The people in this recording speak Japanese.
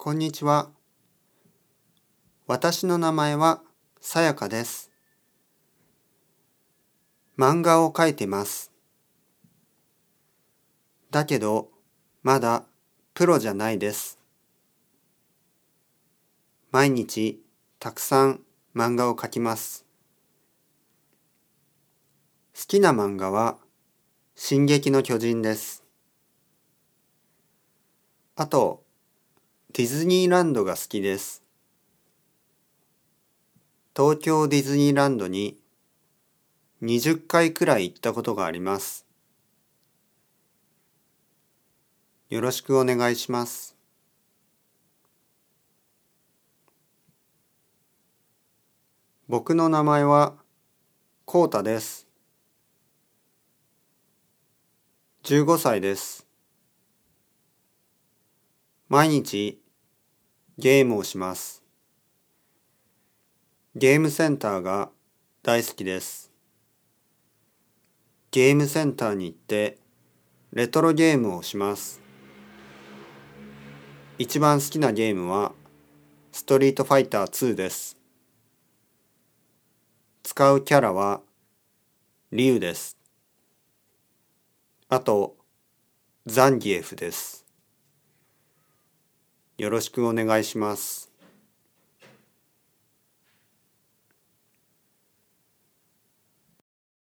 こんにちは。私の名前はさやかです。漫画を描いてます。だけど、まだプロじゃないです。毎日たくさん漫画を描きます。好きな漫画は進撃の巨人です。あと、ディズニーランドが好きです。東京ディズニーランドに20回くらい行ったことがあります。よろしくお願いします。僕の名前はコウタです。15歳です。毎日ゲームをします。ゲームセンターが大好きです。ゲームセンターに行ってレトロゲームをします。一番好きなゲームはストリートファイター2です。使うキャラはリュウです。あとザンギエフです。よろしくお願いします。